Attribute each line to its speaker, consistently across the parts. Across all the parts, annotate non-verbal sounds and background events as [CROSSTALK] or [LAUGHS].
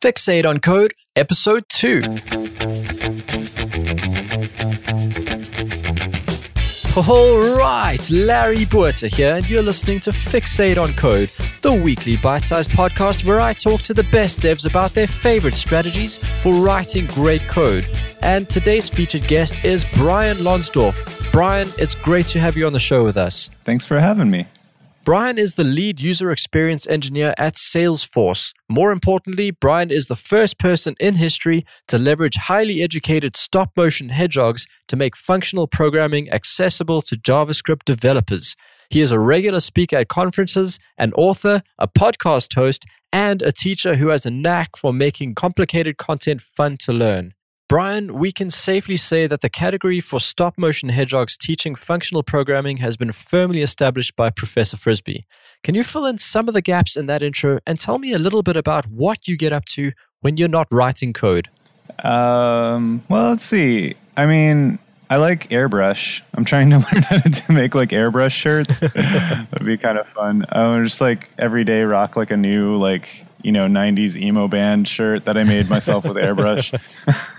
Speaker 1: Fixate on Code, Episode 2. All right, Larry Botha here, and you're listening to Fixate on Code, the weekly bite sized podcast where I talk to the best devs about their favorite strategies for writing great code. And today's featured guest is Brian Lonsdorf. Brian, it's great to have you on the show with us.
Speaker 2: Thanks for having me.
Speaker 1: Brian is the lead user experience engineer at Salesforce. More importantly, Brian is the first person in history to leverage highly educated stop motion hedgehogs to make functional programming accessible to JavaScript developers. He is a regular speaker at conferences, an author, a podcast host, and a teacher who has a knack for making complicated content fun to learn. Brian, we can safely say that the category for stop motion hedgehogs teaching functional programming has been firmly established by Professor Frisby. Can you fill in some of the gaps in that intro and tell me a little bit about what you get up to when you're not writing code?
Speaker 2: Um, well, let's see. I mean, I like airbrush. I'm trying to [LAUGHS] learn how to make like airbrush shirts. [LAUGHS] That'd be kind of fun. Um, just like every day rock like a new like you know 90s emo band shirt that I made myself with airbrush. [LAUGHS]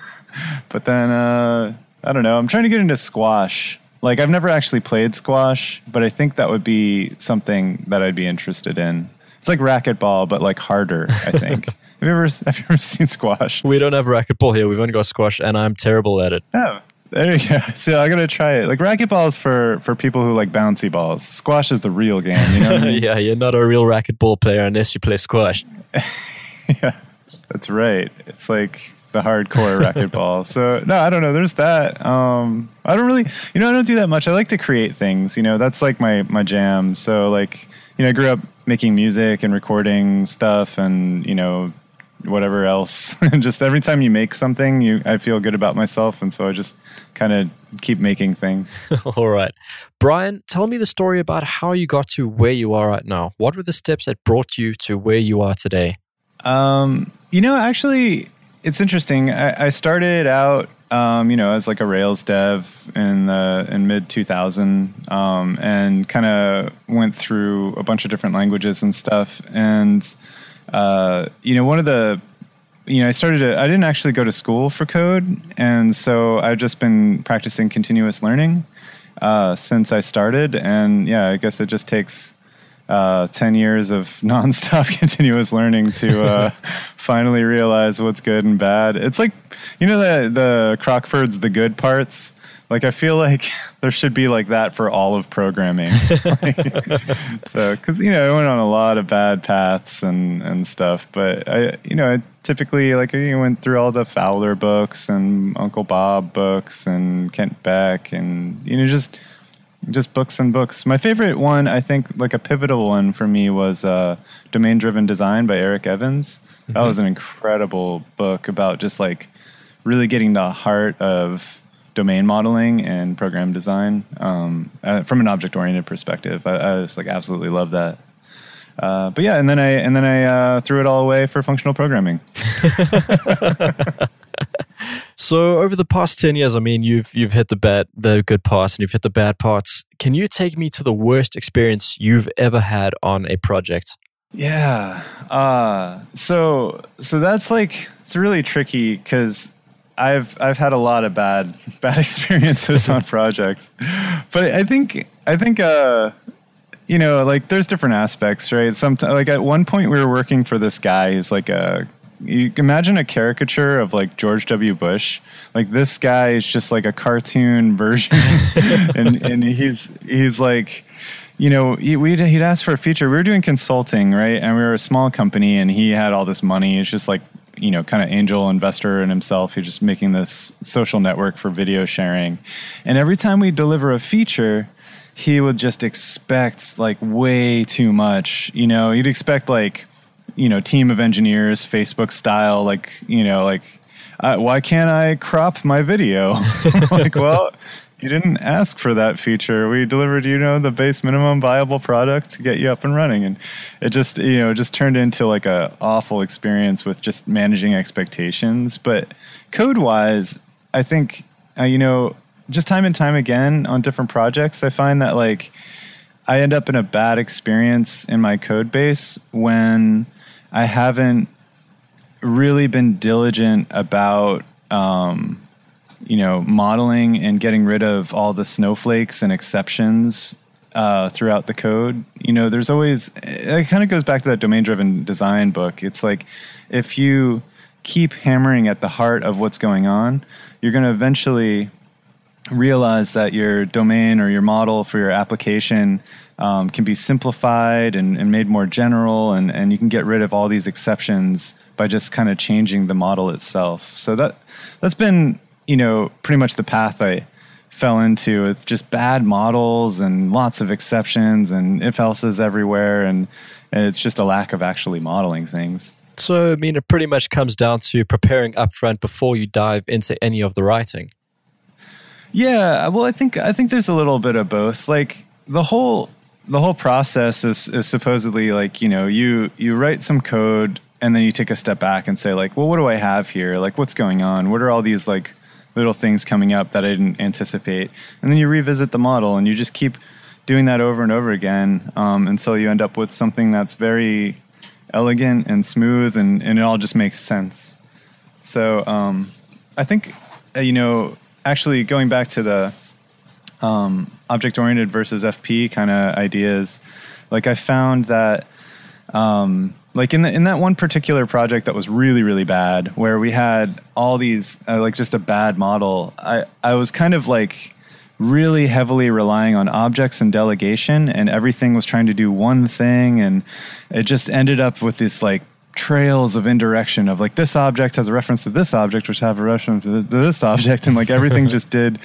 Speaker 2: but then uh, I don't know. I'm trying to get into squash. Like I've never actually played squash, but I think that would be something that I'd be interested in. It's like racquetball, but like harder. I think. [LAUGHS] have you ever have you ever seen squash?
Speaker 1: We don't have racquetball here. We've only got squash, and I'm terrible at it.
Speaker 2: Oh, there you go. [LAUGHS] So I'm gonna try it. Like racquetball is for for people who like bouncy balls. Squash is the real game. You know what I mean? [LAUGHS]
Speaker 1: yeah, you're not a real racquetball player unless you play squash.
Speaker 2: yeah, that's right. It's like the hardcore racquetball. [LAUGHS] So no, I don't know. There's that. Um, I don't really, you know, I don't do that much. I like to create things. You know, that's like my my jam. So like, you know, I grew up making music and recording stuff, and you know, whatever else. [LAUGHS] And just every time you make something, you I feel good about myself, and so I just kind of keep making things. [LAUGHS]
Speaker 1: All right, Brian, tell me the story about how you got to where you are right now. What were the steps that brought you to where you are today?
Speaker 2: Um, you know, actually, it's interesting. I, I started out, um, you know, as like a Rails dev in the in mid 2000, um, and kind of went through a bunch of different languages and stuff. And uh, you know, one of the you know, I started. To, I didn't actually go to school for code, and so I've just been practicing continuous learning uh, since I started. And yeah, I guess it just takes uh, 10 years of [LAUGHS] nonstop [LAUGHS] continuous learning to uh, [LAUGHS] finally realize what's good and bad. It's like, you know, the, the Crockford's The Good Parts. Like, I feel like there should be like that for all of programming. so, because, you know, I went on a lot of bad paths and, and stuff, but I, you know, I typically like I went through all the Fowler books and Uncle Bob books and Kent Beck and, you know, just just books and books. My favorite one, I think, like a pivotal one for me was uh, Domain Driven Design by Eric Evans. Mm-hmm. That was an incredible book about just like really getting the heart of domain modeling and program design um, uh, from an object oriented perspective. I, I, just like absolutely love that. Uh, but yeah, and then I and then I uh, threw it all away for functional programming. [LAUGHS]
Speaker 1: so over the past 10 years, I mean, you've you've hit the bad the good parts and you've hit the bad parts. Can you take me to the worst experience you've ever had on a project?
Speaker 2: Yeah. Uh, so so that's like it's really tricky cuz I've I've had a lot of bad [LAUGHS] bad experiences on [LAUGHS] projects. But I think I think uh you know, like there's different aspects, right? Sometimes, like at one point, we were working for this guy who's like a you imagine a caricature of like George W. Bush. Like this guy is just like a cartoon [LAUGHS] version, and and he's he's like, you know, he, we'd he'd asked for a feature. We were doing consulting, right? And we were a small company, and he had all this money. It's just like you know, kind of angel investor in himself. He's just making this social network for video sharing, and every time we deliver a feature. He would just expect like way too much. You know, you'd expect like you know team of engineers facebook style like you know like uh, why can't i crop my video? [LAUGHS] Like well you didn't ask for that feature. We delivered you know the base minimum viable product to get you up and running. And it just you know just turned into like a awful experience with just managing expectations. But code wise i think uh, you know just time and time again on different projects i find that like i end up in a bad experience in my code base when I haven't really been diligent about um, you know modeling and getting rid of all the snowflakes and exceptions uh, throughout the code. You know, there's always it kind of goes back to that domain driven design book. It's like if you keep hammering at the heart of what's going on, you're going to eventually realize that your domain or your model for your application um, can be simplified and, and, made more general, and, and you can get rid of all these exceptions by just kind of changing the model itself. So that that's been you know pretty much the path I fell into with just bad models and lots of exceptions and if else's everywhere, and, and it's just a lack of actually modeling things.
Speaker 1: So, I mean, it pretty much comes down to preparing upfront before you dive into any of the writing.
Speaker 2: Yeah, well, I think I think there's a little bit of both. Like the whole the whole process is is supposedly like you know you you write some code and then you take a step back and say like, well, what do I have here? Like, what's going on? What are all these like little things coming up that I didn't anticipate? And then you revisit the model and you just keep doing that over and over again um, until you end up with something that's very elegant and smooth and, and it all just makes sense. So um, I think, uh, you know, actually going back to the um, object oriented versus FP kind of ideas, like I found that, um, like in the, in that one particular project that was really really bad, where we had all these uh, like just a bad model, I I was kind of like really heavily relying on objects and delegation, and everything was trying to do one thing, and it just ended up with this like trails of indirection of like this object has a reference to this object, which have a reference to this object, and like everything [LAUGHS] just did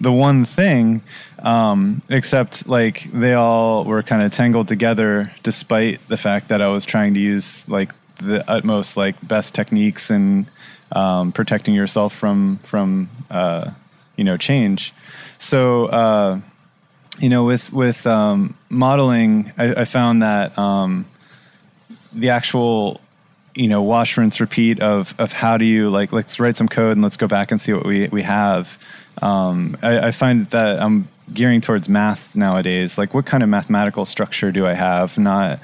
Speaker 2: the one thing, um, except like they all were kind of tangled together, despite the fact that I was trying to use like the utmost like best techniques and um, protecting yourself from from uh, you know change. So. Uh, you know, with with um, modeling, I, I, found that um, the actual you know wash rinse repeat of of how do you like let's write some code and let's go back and see what we we have. Um, I, I, find that i'm gearing towards math nowadays. Like what kind of mathematical structure do i have not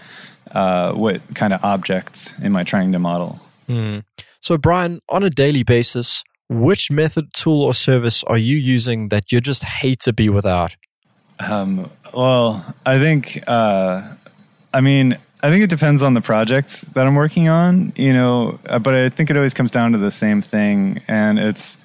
Speaker 2: uh, what kind of objects am i trying to model?
Speaker 1: Mm. so brian on a daily basis which method tool or service are you using that you just hate to be without?
Speaker 2: Um, well i think uh, i mean I think it depends on the project that I'm working on, you know, uh, but I think it always comes down to the same thing and it's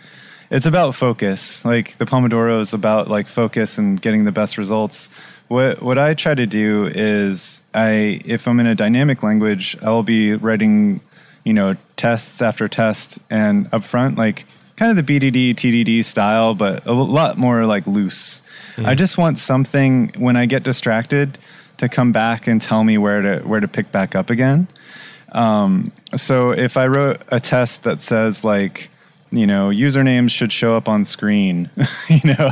Speaker 2: it's about focus. Like the Pomodoro is about like focus and getting the best results. What what I try to do is I if I'm in a dynamic language, I will be writing, you know, tests after test and upfront like kind of the BDD TDD style, but a lot more like loose. Mm. I just want something when I get distracted to come back and tell me where to where to pick back up again. Um, so if I wrote a test that says like you know usernames should show up on screen [LAUGHS] you know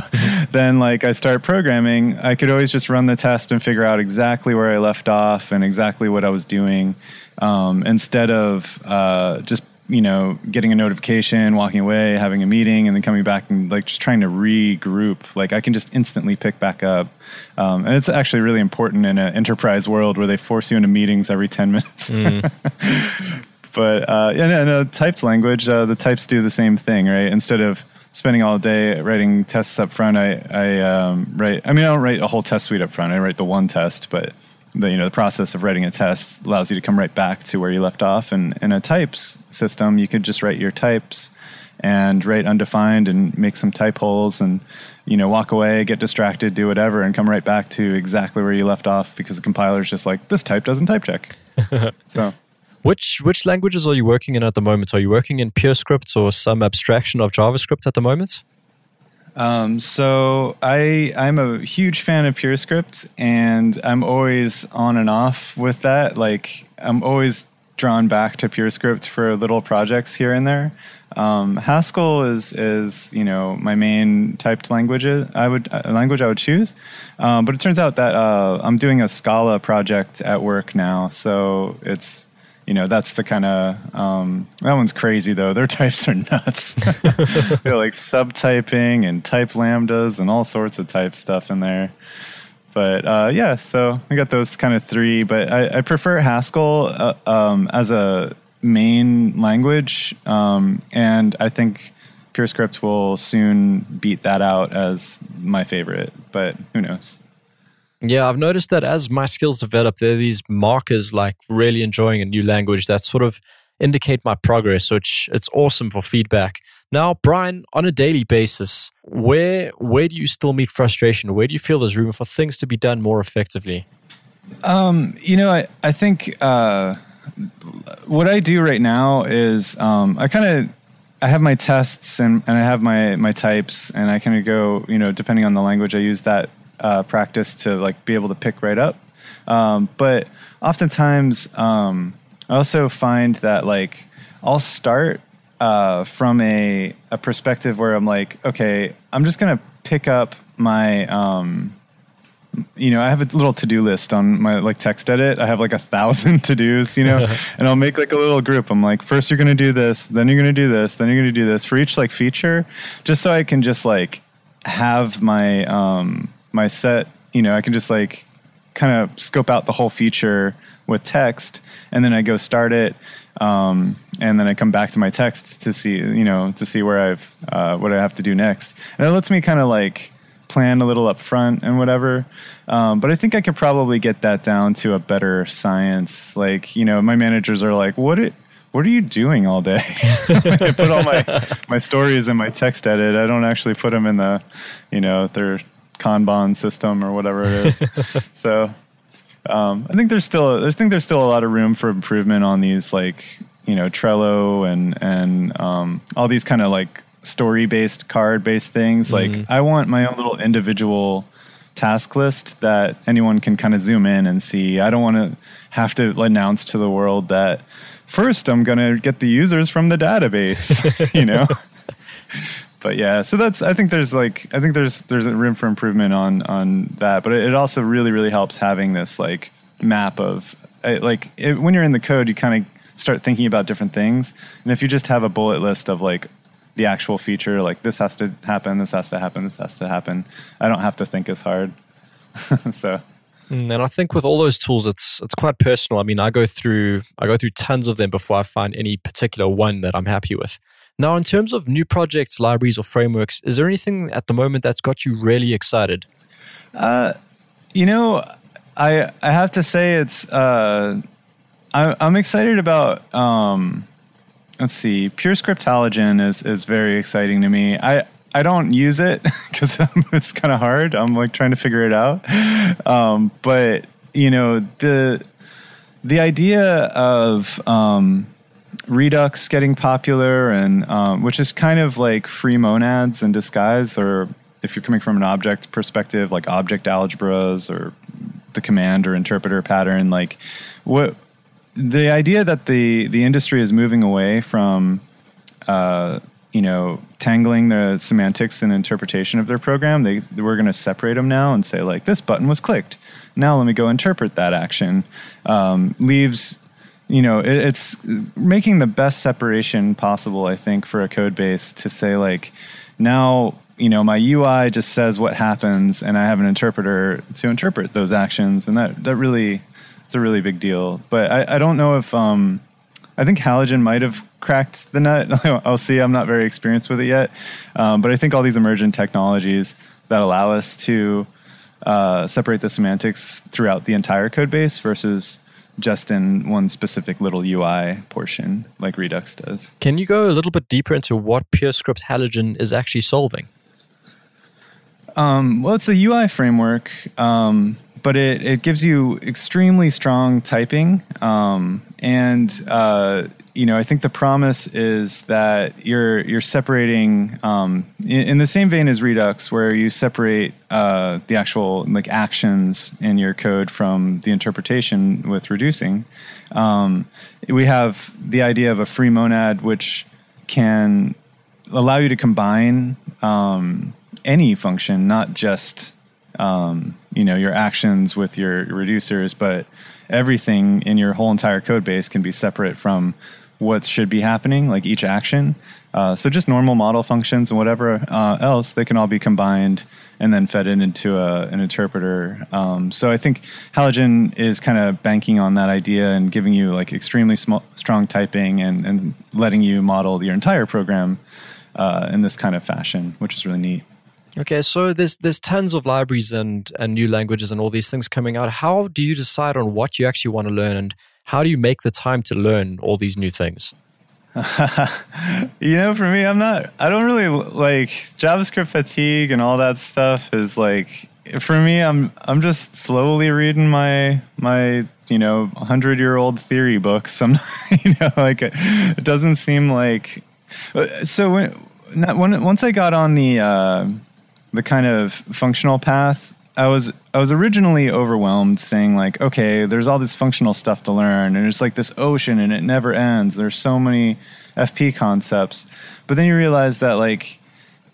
Speaker 2: then like i start programming i could always just run the test and figure out exactly where i left off and exactly what i was doing um, instead of uh, just you know, getting a notification, walking away, having a meeting, and then coming back and like just trying to regroup. Like I can just instantly pick back up, um, and it's actually really important in an enterprise world where they force you into meetings every ten [LAUGHS] minutes. Mm. but uh, yeah, no, typed language, uh, the types do the same thing, right? Instead of spending all day writing tests up front, I, I um, write. I mean, I don't write a whole test suite up front. I write the one test, but the you know the process of writing a test allows you to come right back to where you left off. And in a types system, you could just write your types and write undefined and make some type holes and you know walk away, get distracted, do whatever, and come right back to exactly where you left off because the compiler is just like this type doesn't type check. [LAUGHS] so.
Speaker 1: Which which languages are you working in at the moment? Are you working in PureScript or some abstraction of JavaScript at the moment?
Speaker 2: Um, so I I'm a huge fan of PureScript, and I'm always on and off with that. Like I'm always drawn back to PureScript for little projects here and there. Um, Haskell is is you know my main typed language. I would uh, language I would choose, um, but it turns out that uh, I'm doing a Scala project at work now, so it's you know that's the kind of um, that one's crazy though their [LAUGHS] types are nuts [LAUGHS] they're like subtyping and type lambdas and all sorts of type stuff in there but uh, yeah so i got those kind of three but i, I prefer haskell uh, um, as a main language, um, and I think PureScript will soon beat that out as my favorite. But who knows?
Speaker 1: Yeah, I've noticed that as my skills develop, there are these markers like really enjoying a new language that sort of indicate my progress, which it's awesome for feedback. Now, Brian, on a daily basis, where where do you still meet frustration? Where do you feel there's room for things to be done more effectively?
Speaker 2: Um, you know, I, I think uh, what I do right now is um, I kind of I have my tests and, and I have my my types and I kind of go you know depending on the language I use that uh, practice to like be able to pick right up. Um, but oftentimes um, I also find that like I'll start uh, from a a perspective where I'm like okay I'm just gonna pick up my um, you know, I have a little to do list on my like text edit. I have like a thousand [LAUGHS] to dos, you know, [LAUGHS] and I'll make like a little group. I'm like, first you're going to do this, then you're going to do this, then you're going to do this for each like feature, just so I can just like have my, um, my set, you know, I can just like kind of scope out the whole feature with text and then I go start it. Um, and then I come back to my text to see, you know, to see where I've, uh, what I have to do next. And it lets me kind of like, plan a little up front and whatever. Um, but I think I could probably get that down to a better science. Like, you know, my managers are like, what it, what are you doing all day? [LAUGHS] I put all my, my stories in my text edit. I don't actually put them in the, you know, their Kanban system or whatever it is. [LAUGHS] so um, I think there's still, I think there's still a lot of room for improvement on these, like, you know, Trello and, and um, all these kind of like story based card based things. Mm-hmm. Like I want my own little individual task list that anyone can kind of zoom in and see. I don't want to have to announce to the world that first I'm going to get the users from the database, [LAUGHS] you know. [LAUGHS] but yeah, so that's I think there's like I think there's there's room for improvement on on that, but it also really really helps having this like map of like it, when you're in the code you kind of start thinking about different things. And if you just have a bullet list of like the actual feature like this has to happen this has to happen this has to happen i don't have to think as hard [LAUGHS] so
Speaker 1: mm, and I think with all those tools, it's it's quite personal. I mean, I go through I go through tons of them before I find any particular one that I'm happy with. Now, in terms of new projects, libraries, or frameworks, is there anything at the moment that's got you really excited?
Speaker 2: Uh, you know, I I have to say it's uh, I, I'm excited about um, let's see, PureScript Halogen is is very exciting to me. I I don't use it [LAUGHS] because [LAUGHS] it's kind of hard. I'm like trying to figure it out. Um, but you know the the idea of um, Redux getting popular and um, which is kind of like free monads in disguise, or if you're coming from an object perspective, like object algebras or the command or interpreter pattern, like what the idea that the the industry is moving away from uh, you know tangling the semantics and interpretation of their program they we're going to separate them now and say like this button was clicked. Now let me go interpret that action. Um, leaves you know it, it's making the best separation possible i think for a code base to say like now you know my ui just says what happens and i have an interpreter to interpret those actions and that that really it's a really big deal. But I, I don't know if um, I think Halogen might have cracked the nut. [LAUGHS] I'll see. I'm not very experienced with it yet, um, but I think all these emergent technologies that allow us to uh, separate the semantics throughout the entire code base versus just in one specific little UI portion like Redux does.
Speaker 1: Can you go a little bit deeper into what PureScript Halogen is actually solving?
Speaker 2: Um, well, it's a UI framework. Um, but it, it gives you extremely strong typing. Um, and, uh, you know, I think the promise is that you're you're separating um, in, in, the same vein as Redux, where you separate uh, the actual like actions in your code from the interpretation with reducing. Um, we have the idea of a free monad, which can allow you to combine um, any function, not just um, you know your actions with your reducers, but everything in your whole entire code base can be separate from what should be happening, like each action. Uh, so just normal model functions and whatever uh, else, they can all be combined and then fed in into a, an interpreter. Um, so I think Halogen is kind of banking on that idea and giving you like extremely small, strong typing and, and letting you model your entire program uh, in this kind of fashion, which is really neat.
Speaker 1: Okay, so there's there's tons of libraries and and new languages and all these things coming out. How do you decide on what you actually want to learn, and how do you make the time to learn all these new things? [LAUGHS]
Speaker 2: you know, for me, I'm not. I don't really like JavaScript fatigue and all that stuff. Is like for me, I'm I'm just slowly reading my my you know hundred year old theory books. I'm [LAUGHS] you know like it, it doesn't seem like so when, when once I got on the uh, the kind of functional path, I was I was originally overwhelmed, saying like, okay, there's all this functional stuff to learn, and it's like this ocean, and it never ends. There's so many FP concepts, but then you realize that like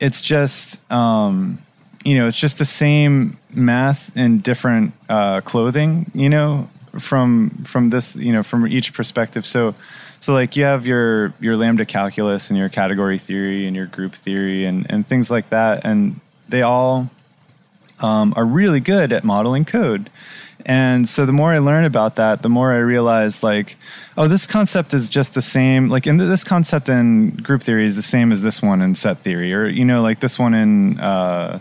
Speaker 2: it's just um, you know it's just the same math in different uh, clothing, you know, from from this you know from each perspective. So so like you have your your lambda calculus and your category theory and your group theory and and things like that, and they all um, are really good at modeling code. And so the more I learn about that, the more I realize like, oh, this concept is just the same. Like in this concept in group theory is the same as this one in set theory, or you know, like this one in uh,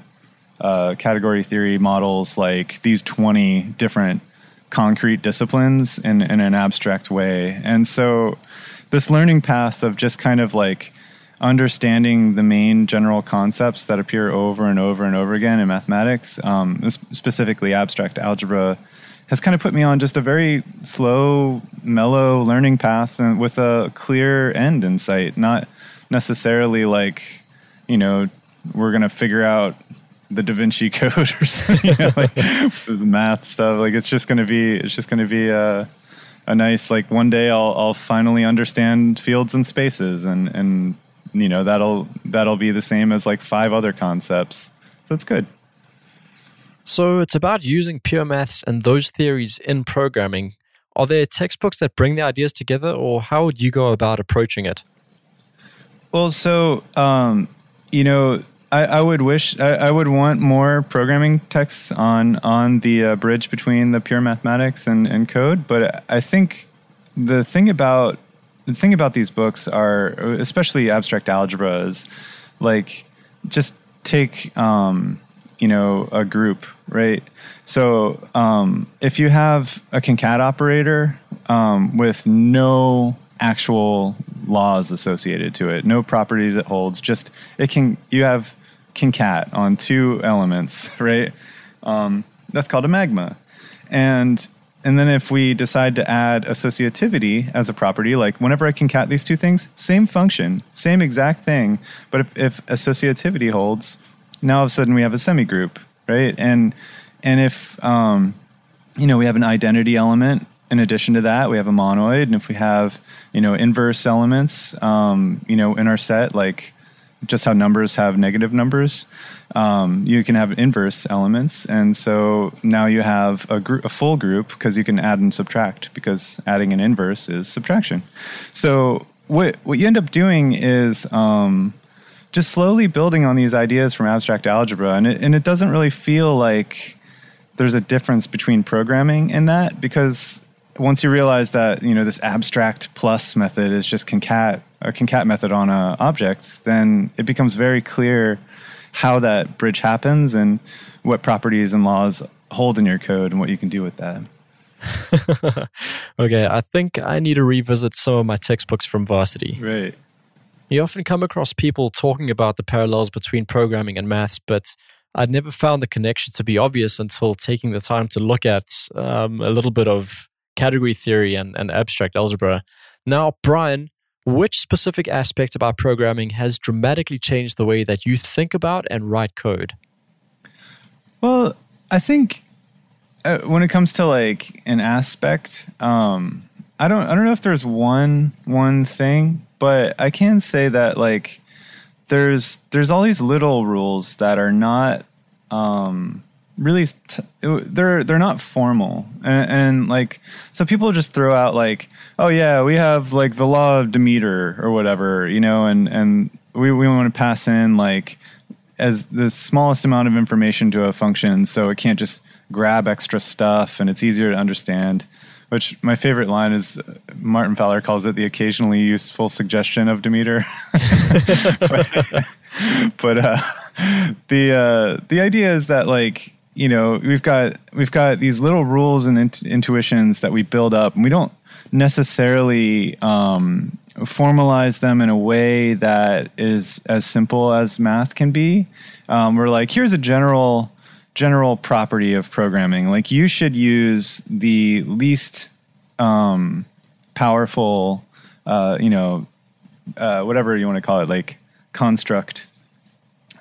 Speaker 2: uh, category theory models like these twenty different concrete disciplines in, in an abstract way. And so this learning path of just kind of like understanding the main general concepts that appear over and over and over again in mathematics, um, specifically abstract algebra, has kind of put me on just a very slow, mellow learning path and with a clear end in sight, not necessarily like, you know, we're going to figure out the Da Vinci [LAUGHS] Code or something, you know, like math stuff. Like it's just going to be, it's just going to be a, a nice like one day I'll I'll finally understand fields and spaces and and you know that'll that'll be the same as like five other concepts. So it's good.
Speaker 1: So it's about using pure maths and those theories in programming. Are there textbooks that bring the ideas together, or how would you go about approaching it?
Speaker 2: Well, so um, you know, I, I would wish I, I, would want more programming texts on on the uh, bridge between the pure mathematics and, and code. But I think the thing about the thing about these books are, especially abstract algebra, is like just take um, you know a group, right? So um, if you have a concat operator um, with no actual laws associated to it, no properties it holds, just it can you have concat on two elements, [LAUGHS] right? Um, that's called a magma, and and then if we decide to add associativity as a property, like whenever I concat these two things, same function, same exact thing. But if, if associativity holds, now all of a sudden we have a semigroup, right? And and if um, you know we have an identity element in addition to that, we have a monoid, and if we have you know inverse elements, um, you know in our set like just how numbers have negative numbers, um, you can have inverse elements, and so now you have a, group, a full group because you can add and subtract because adding an inverse is subtraction. So what what you end up doing is um, just slowly building on these ideas from abstract algebra, and it, and it doesn't really feel like there's a difference between programming and that because once you realize that you know this abstract plus method is just concat a concat method on a object, then it becomes very clear how that bridge happens and what properties and laws hold in your code and what you can do with that. [LAUGHS]
Speaker 1: okay, I think I need to revisit some of my textbooks from varsity.
Speaker 2: Right.
Speaker 1: You often come across people talking about the parallels between programming and maths, but I'd never found the connection to be obvious until taking the time to look at um, a little bit of category theory and, and abstract algebra. Now, Brian, which specific aspect about programming has dramatically changed the way that you think about and write code?
Speaker 2: Well, I think uh, when it comes to like an aspect, um, I don't I don't know if there's one one thing, but I can say that like there's there's all these little rules that are not um, really t- they're they're not formal and, and, like so people just throw out like oh yeah we have like the law of demeter or whatever you know and and we, we want to pass in like as the smallest amount of information to a function so it can't just grab extra stuff and it's easier to understand which my favorite line is Martin Fowler calls it the occasionally useful suggestion of Demeter. [LAUGHS] but, [LAUGHS] but uh, the uh, the idea is that like you know we've got we've got these little rules and int- intuitions that we build up, and we don't necessarily um, formalize them in a way that is as simple as math can be. Um, we're like, here's a general general property of programming. Like you should use the least um, powerful, uh, you know, uh, whatever you want to call it, like construct.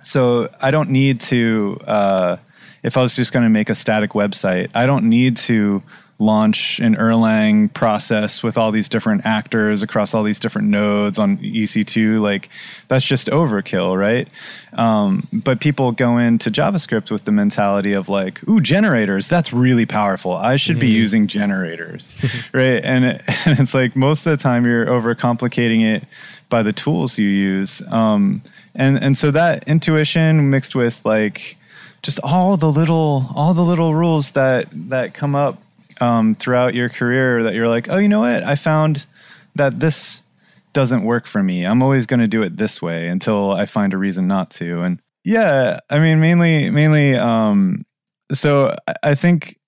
Speaker 2: So I don't need to. Uh, if I was just going to make a static website, I don't need to launch an Erlang process with all these different actors across all these different nodes on EC2, like that's just overkill, right? Um, but people go into JavaScript with the mentality of like, ooh, generators, that's really powerful. I should mm. be using generators, [LAUGHS] right? And, it, [LAUGHS] and it's like most of the time you're overcomplicating it by the tools you use. Um, and, and so that intuition mixed with like, just all the little all the little rules that that come up um, throughout your career that you're like, oh, you know what? I found that this doesn't work for me. I'm always going to do it this way until I find a reason not to. And yeah, I mean, mainly, mainly. Um, so I think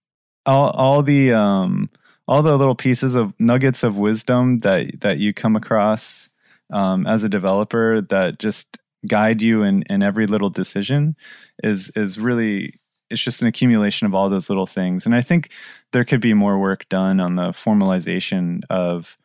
Speaker 2: all all the um, all the little pieces of nuggets of wisdom that that you come across um, as a developer that just guide you in in every little decision is is really it's just an accumulation of all those little things. And I think there could be more work done on the formalization of,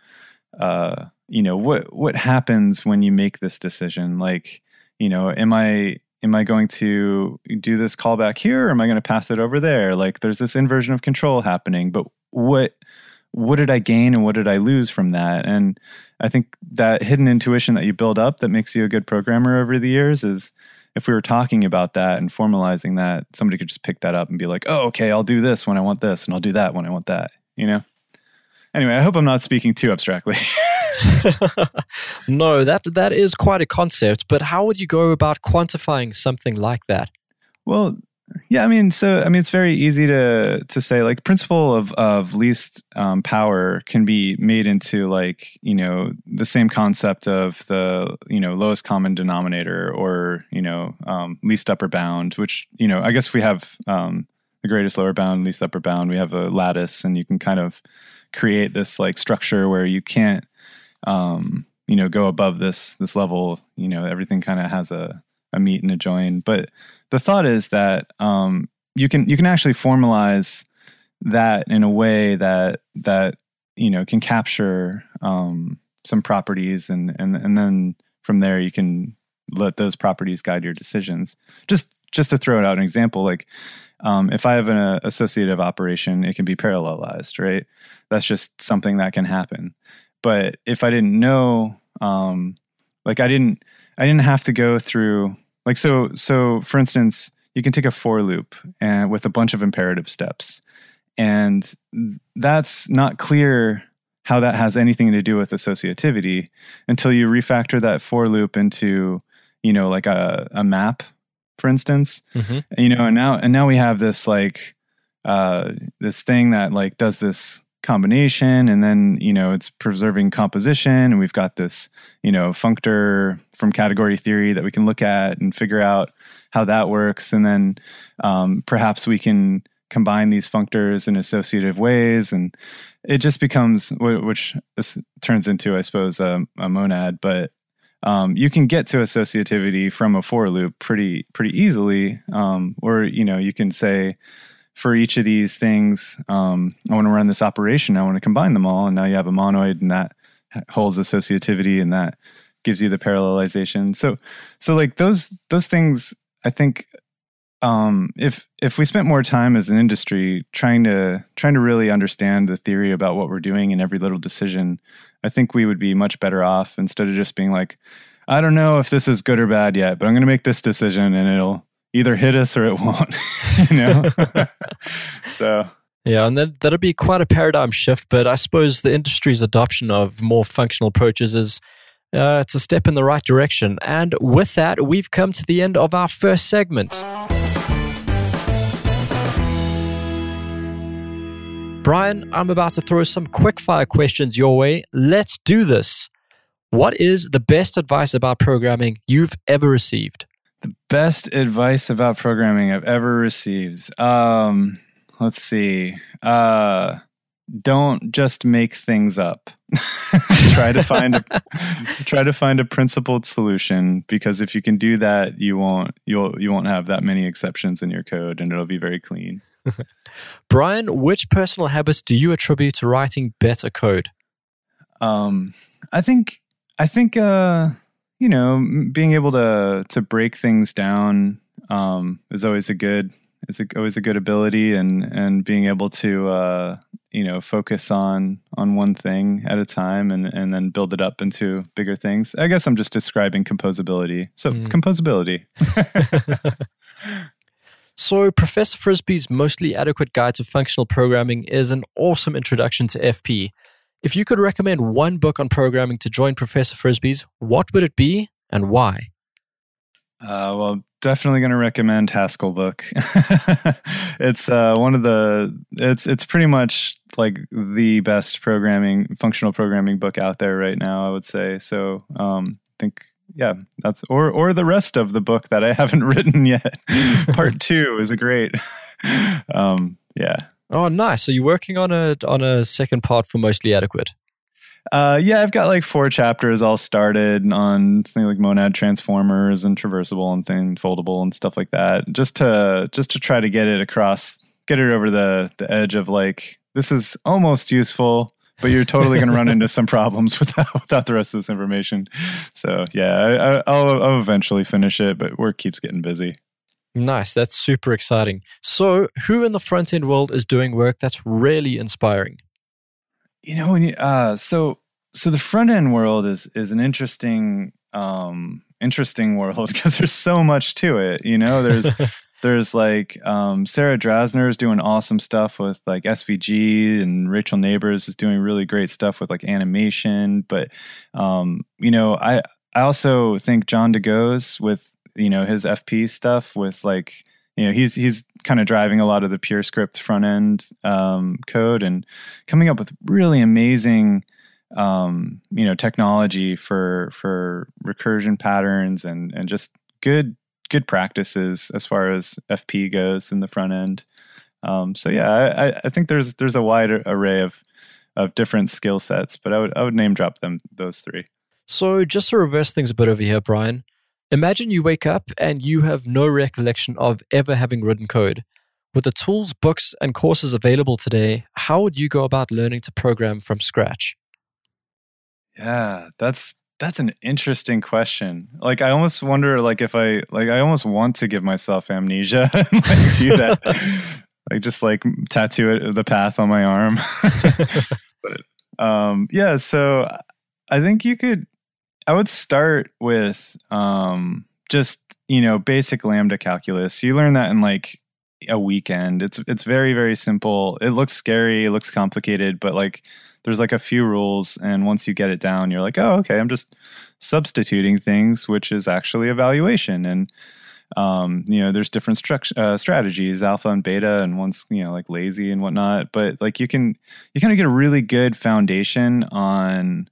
Speaker 2: uh, you know, what what happens when you make this decision. Like, you know, am I am I going to do this callback here, or am I going to pass it over there? Like, there's this inversion of control happening, but what what did I gain and what did I lose from that? And I think that hidden intuition that you build up that makes you a good programmer over the years is if we were talking about that and formalizing that, somebody could just pick that up and be like, oh, okay, I'll do this when I want this, and I'll do that when I want that, you know? Anyway, I hope I'm not speaking too abstractly. [LAUGHS] [LAUGHS]
Speaker 1: no, that that is quite a concept, but how would you go about quantifying something like that?
Speaker 2: Well, yeah, I mean, so I mean, it's very easy to to say like principle of of least um, power can be made into like you know the same concept of the you know lowest common denominator or you know um, least upper bound, which you know I guess we have um, the greatest lower bound, least upper bound. We have a lattice, and you can kind of create this like structure where you can't um, you know go above this this level. You know, everything kind of has a a meet and a join, but the thought is that um, you can you can actually formalize that in a way that that you know can capture um, some properties and and and then from there you can let those properties guide your decisions. Just just to throw it out an example, like um, if I have an uh, associative operation, it can be parallelized, right? That's just something that can happen. But if I didn't know, um, like I didn't, I didn't have to go through like so so for instance, you can take a for loop and with a bunch of imperative steps. And that's not clear how that has anything to do with associativity until you refactor that for loop into, you know, like a, a map, for instance. Mm-hmm. You know, and now and now we have this like uh this thing that like does this combination and then you know it's preserving composition and we've got this you know functor from category theory that we can look at and figure out how that works and then um, perhaps we can combine these functors in associative ways and it just becomes which turns into i suppose a, a monad but um, you can get to associativity from a for loop pretty pretty easily um, or you know you can say for each of these things, um, I want to run this operation. I want to combine them all, and now you have a monoid, and that holds associativity, and that gives you the parallelization. So, so like those those things, I think, um, if if we spent more time as an industry trying to trying to really understand the theory about what we're doing in every little decision, I think we would be much better off instead of just being like, I don't know if this is good or bad yet, but I'm going to make this decision, and it'll either hit us or it won't. [LAUGHS] you know, [LAUGHS] so
Speaker 1: yeah, and that that'll be quite a paradigm shift. But I suppose the industry's adoption of more functional approaches is uh, it's a step in the right direction. And with that, we've come to the end of our first segment. Brian, I'm about to throw some quickfire questions your way. Let's do this. What is the best advice about programming you've ever received?
Speaker 2: The best advice about programming I've ever received. Um, let's see. Uh, don't just make things up. [LAUGHS] try to find a [LAUGHS] try to find a principled solution because if you can do that, you won't you'll you won't have that many exceptions in your code and it'll be very clean. [LAUGHS]
Speaker 1: Brian, which personal habits do you attribute to writing better code?
Speaker 2: Um, I think I think uh, you know being able to to break things down um, is always a good is a, always a good ability, and and being able to uh, you know focus on on one thing at a time and and then build it up into bigger things. I guess I'm just describing composability. So mm. composability. [LAUGHS] [LAUGHS]
Speaker 1: So, Professor Frisby's mostly adequate guide to functional programming is an awesome introduction to FP. If you could recommend one book on programming to join Professor Frisby's, what would it be and why?
Speaker 2: Uh, well, definitely going to recommend Haskell book. [LAUGHS] it's uh, one of the it's it's pretty much like the best programming functional programming book out there right now. I would say so. Um, I think yeah, that's or or the rest of the book that I [LAUGHS] haven't written yet. [LAUGHS] Part two is a great. um, yeah.
Speaker 1: Oh, nice. So you're working on a on a second part for mostly adequate.
Speaker 2: Uh, yeah, I've got like four chapters all started on something like monad transformers and traversable and thing foldable and stuff like that. Just to just to try to get it across, get it over the the edge of like this is almost useful but you're totally going to run into some problems [LAUGHS] without without the rest of this information. So yeah, I, will I'll eventually finish it, but work keeps getting busy.
Speaker 1: Nice, that's super exciting. So, who in the front end world is doing work that's really inspiring?
Speaker 2: You know, when you, uh, so so the front end world is is an interesting um interesting world [LAUGHS] because there's so much to it. You know, there's [LAUGHS] there's like um, Sarah Drasner is doing awesome stuff with like SVG, and Rachel Nabors is doing really great stuff with like animation. But um, you know, I I also think John DeGoes with you know his FP stuff with like you know he's he's kind of driving a lot of the PureScript front end um, code and coming up with really amazing um, you know technology for for recursion patterns and and just good good practices as far as FP goes in the front end. Um, so yeah, I, I, think there's there's a wide array of of different skill sets, but I would I would name drop them those three.
Speaker 1: So just to reverse things a bit over here, Brian. Imagine you wake up and you have no recollection of ever having written code. With the tools, books, and courses available today, how would you go about learning to program from scratch?
Speaker 2: Yeah, that's that's an interesting question. Like I almost wonder like if I like I almost want to give myself amnesia [LAUGHS] and like do that. [LAUGHS] like just like tattoo it the path on my arm. [LAUGHS] but um yeah, so I think you could I would start with um just, you know, basic lambda calculus. You learn that in like a weekend. It's it's very very simple. It looks scary, it looks complicated, but like there's like a few rules and once you get it down you're like oh okay i'm just substituting things which is actually evaluation and um, you know there's different uh, strategies alpha and beta and one's you know like lazy and whatnot but like you can you kind of get a really good foundation on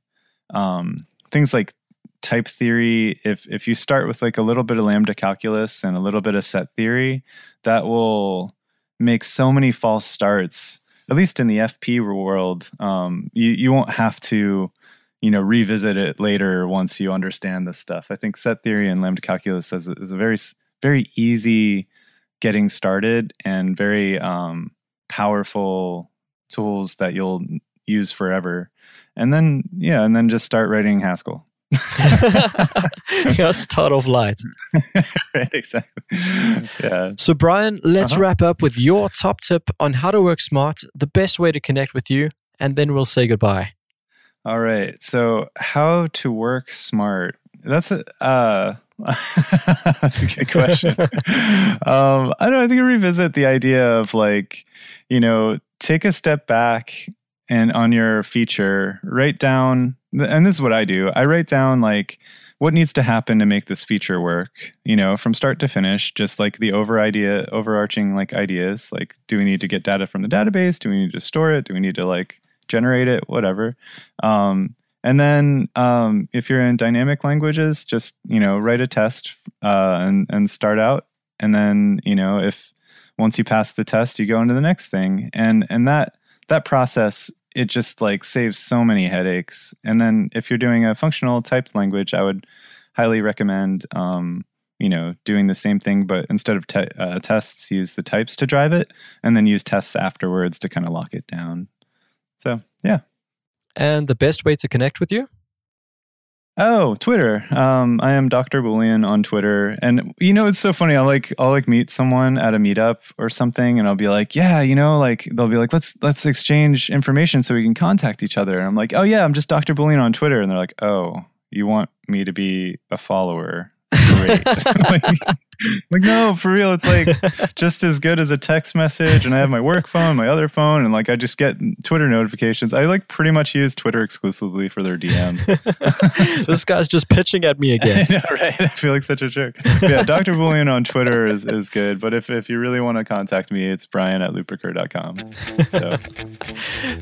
Speaker 2: um, things like type theory if if you start with like a little bit of lambda calculus and a little bit of set theory that will make so many false starts at least in the FP world, um, you you won't have to you know revisit it later once you understand this stuff. I think set theory and lambda calculus is is a very very easy getting started and very um, powerful tools that you'll use forever. And then yeah, and then just start writing Haskell.
Speaker 1: Yeah, start off light.
Speaker 2: right, [LAUGHS] exactly. Yeah.
Speaker 1: So, Brian, let's uh-huh. wrap up with your top tip on how to work smart, the best way to connect with you, and then we'll say goodbye.
Speaker 2: All right. So, how to work smart. That's a, uh, [LAUGHS] that's a good question. [LAUGHS] um, I don't know. I think I revisit the idea of like, you know, take a step back and on your feature, write down, and this is what I do. I write down like what needs to happen to make this feature work, you know, from start to finish, just like the over idea, overarching like ideas. Like, do we need to get data from the database? Do we need to store it? Do we need to like generate it? Whatever. Um, and then um, if you're in dynamic languages, just you know write a test uh, and and start out. And then you know if once you pass the test, you go into the next thing. And and that that process it just like saves so many headaches. And then if you're doing a functional typed language, I would highly recommend um, you know doing the same thing, but instead of te- uh, tests, use the types to drive it, and then use tests afterwards to kind of lock it down. So yeah.
Speaker 1: And the best way to connect with you?
Speaker 2: Oh, Twitter. Um, I am Dr. Boolean on Twitter, and you know it's so funny. I'll like I'll like meet someone at a meetup or something, and I'll be like, yeah, you know, like they'll be like, let's let's exchange information so we can contact each other. And I'm like, oh yeah, I'm just Dr. Boolean on Twitter, and they're like, oh, you want me to be a follower? Great. [LAUGHS] [LAUGHS] like, [LAUGHS] like no for real. It's like [LAUGHS] just as good as a text message and i have my work phone my other phone and like i just get twitter notifications. I like pretty much use twitter exclusively for their dms [LAUGHS]
Speaker 1: this guy's just pitching at me again.
Speaker 2: know, right? I feel like such a jerk. Yeah dr boolean on twitter is, is good but if, if you really want to contact me it's brian at looprecur.com
Speaker 1: so.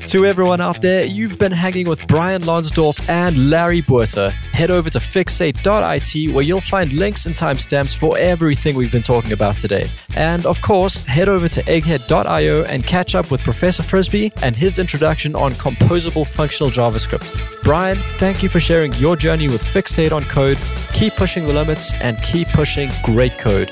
Speaker 1: to everyone out there you've been hanging with brian lonsdorf and larry Botha head over to fixate.it where you'll find links and timestamps for every everything we've been talking about today. And of course, head over to egghead.io and catch up with Professor Frisby and his introduction on composable functional JavaScript. Brian, thank you for sharing your journey with Fixate on Code. Keep pushing the limits and keep pushing great code.